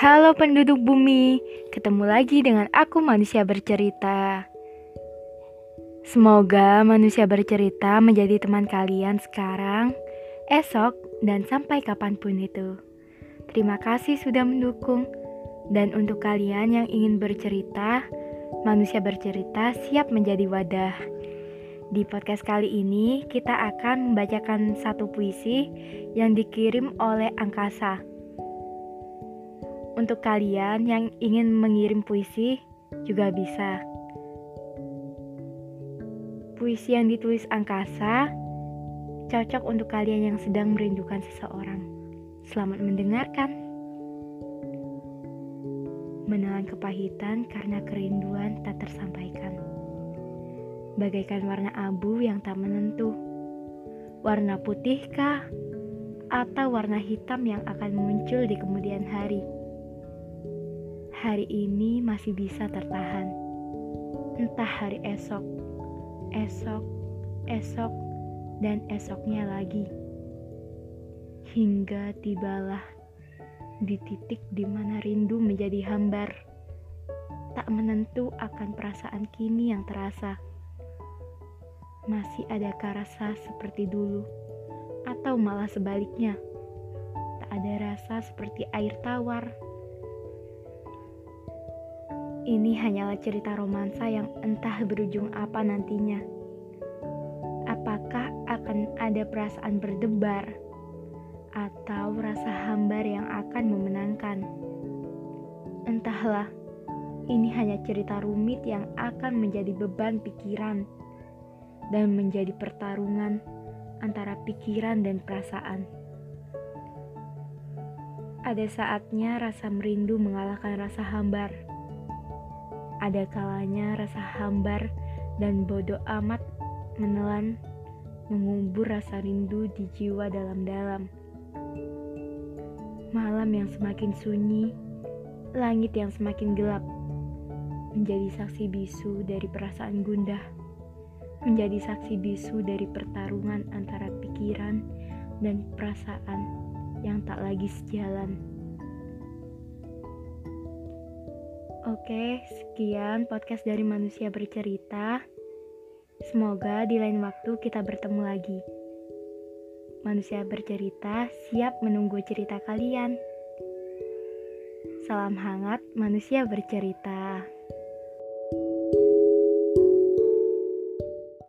Halo penduduk bumi, ketemu lagi dengan aku manusia bercerita. Semoga manusia bercerita menjadi teman kalian sekarang, esok, dan sampai kapan pun itu. Terima kasih sudah mendukung. Dan untuk kalian yang ingin bercerita, manusia bercerita siap menjadi wadah. Di podcast kali ini, kita akan membacakan satu puisi yang dikirim oleh Angkasa. Untuk kalian yang ingin mengirim puisi, juga bisa. Puisi yang ditulis Angkasa cocok untuk kalian yang sedang merindukan seseorang. Selamat mendengarkan menelan kepahitan karena kerinduan tak tersampaikan. Bagaikan warna abu yang tak menentu. Warna putihkah atau warna hitam yang akan muncul di kemudian hari? Hari ini masih bisa tertahan. Entah hari esok, esok, esok, dan esoknya lagi. Hingga tibalah di titik di mana rindu menjadi hambar, tak menentu akan perasaan kini yang terasa. Masih adakah rasa seperti dulu, atau malah sebaliknya? Tak ada rasa seperti air tawar. Ini hanyalah cerita romansa yang entah berujung apa nantinya. Apakah akan ada perasaan berdebar? atau rasa hambar yang akan memenangkan. Entahlah, ini hanya cerita rumit yang akan menjadi beban pikiran dan menjadi pertarungan antara pikiran dan perasaan. Ada saatnya rasa merindu mengalahkan rasa hambar. Ada kalanya rasa hambar dan bodoh amat menelan mengubur rasa rindu di jiwa dalam-dalam. Malam yang semakin sunyi, langit yang semakin gelap, menjadi saksi bisu dari perasaan gundah, menjadi saksi bisu dari pertarungan antara pikiran dan perasaan yang tak lagi sejalan. Oke, sekian podcast dari manusia bercerita. Semoga di lain waktu kita bertemu lagi. Manusia bercerita siap menunggu cerita kalian. Salam hangat, manusia bercerita.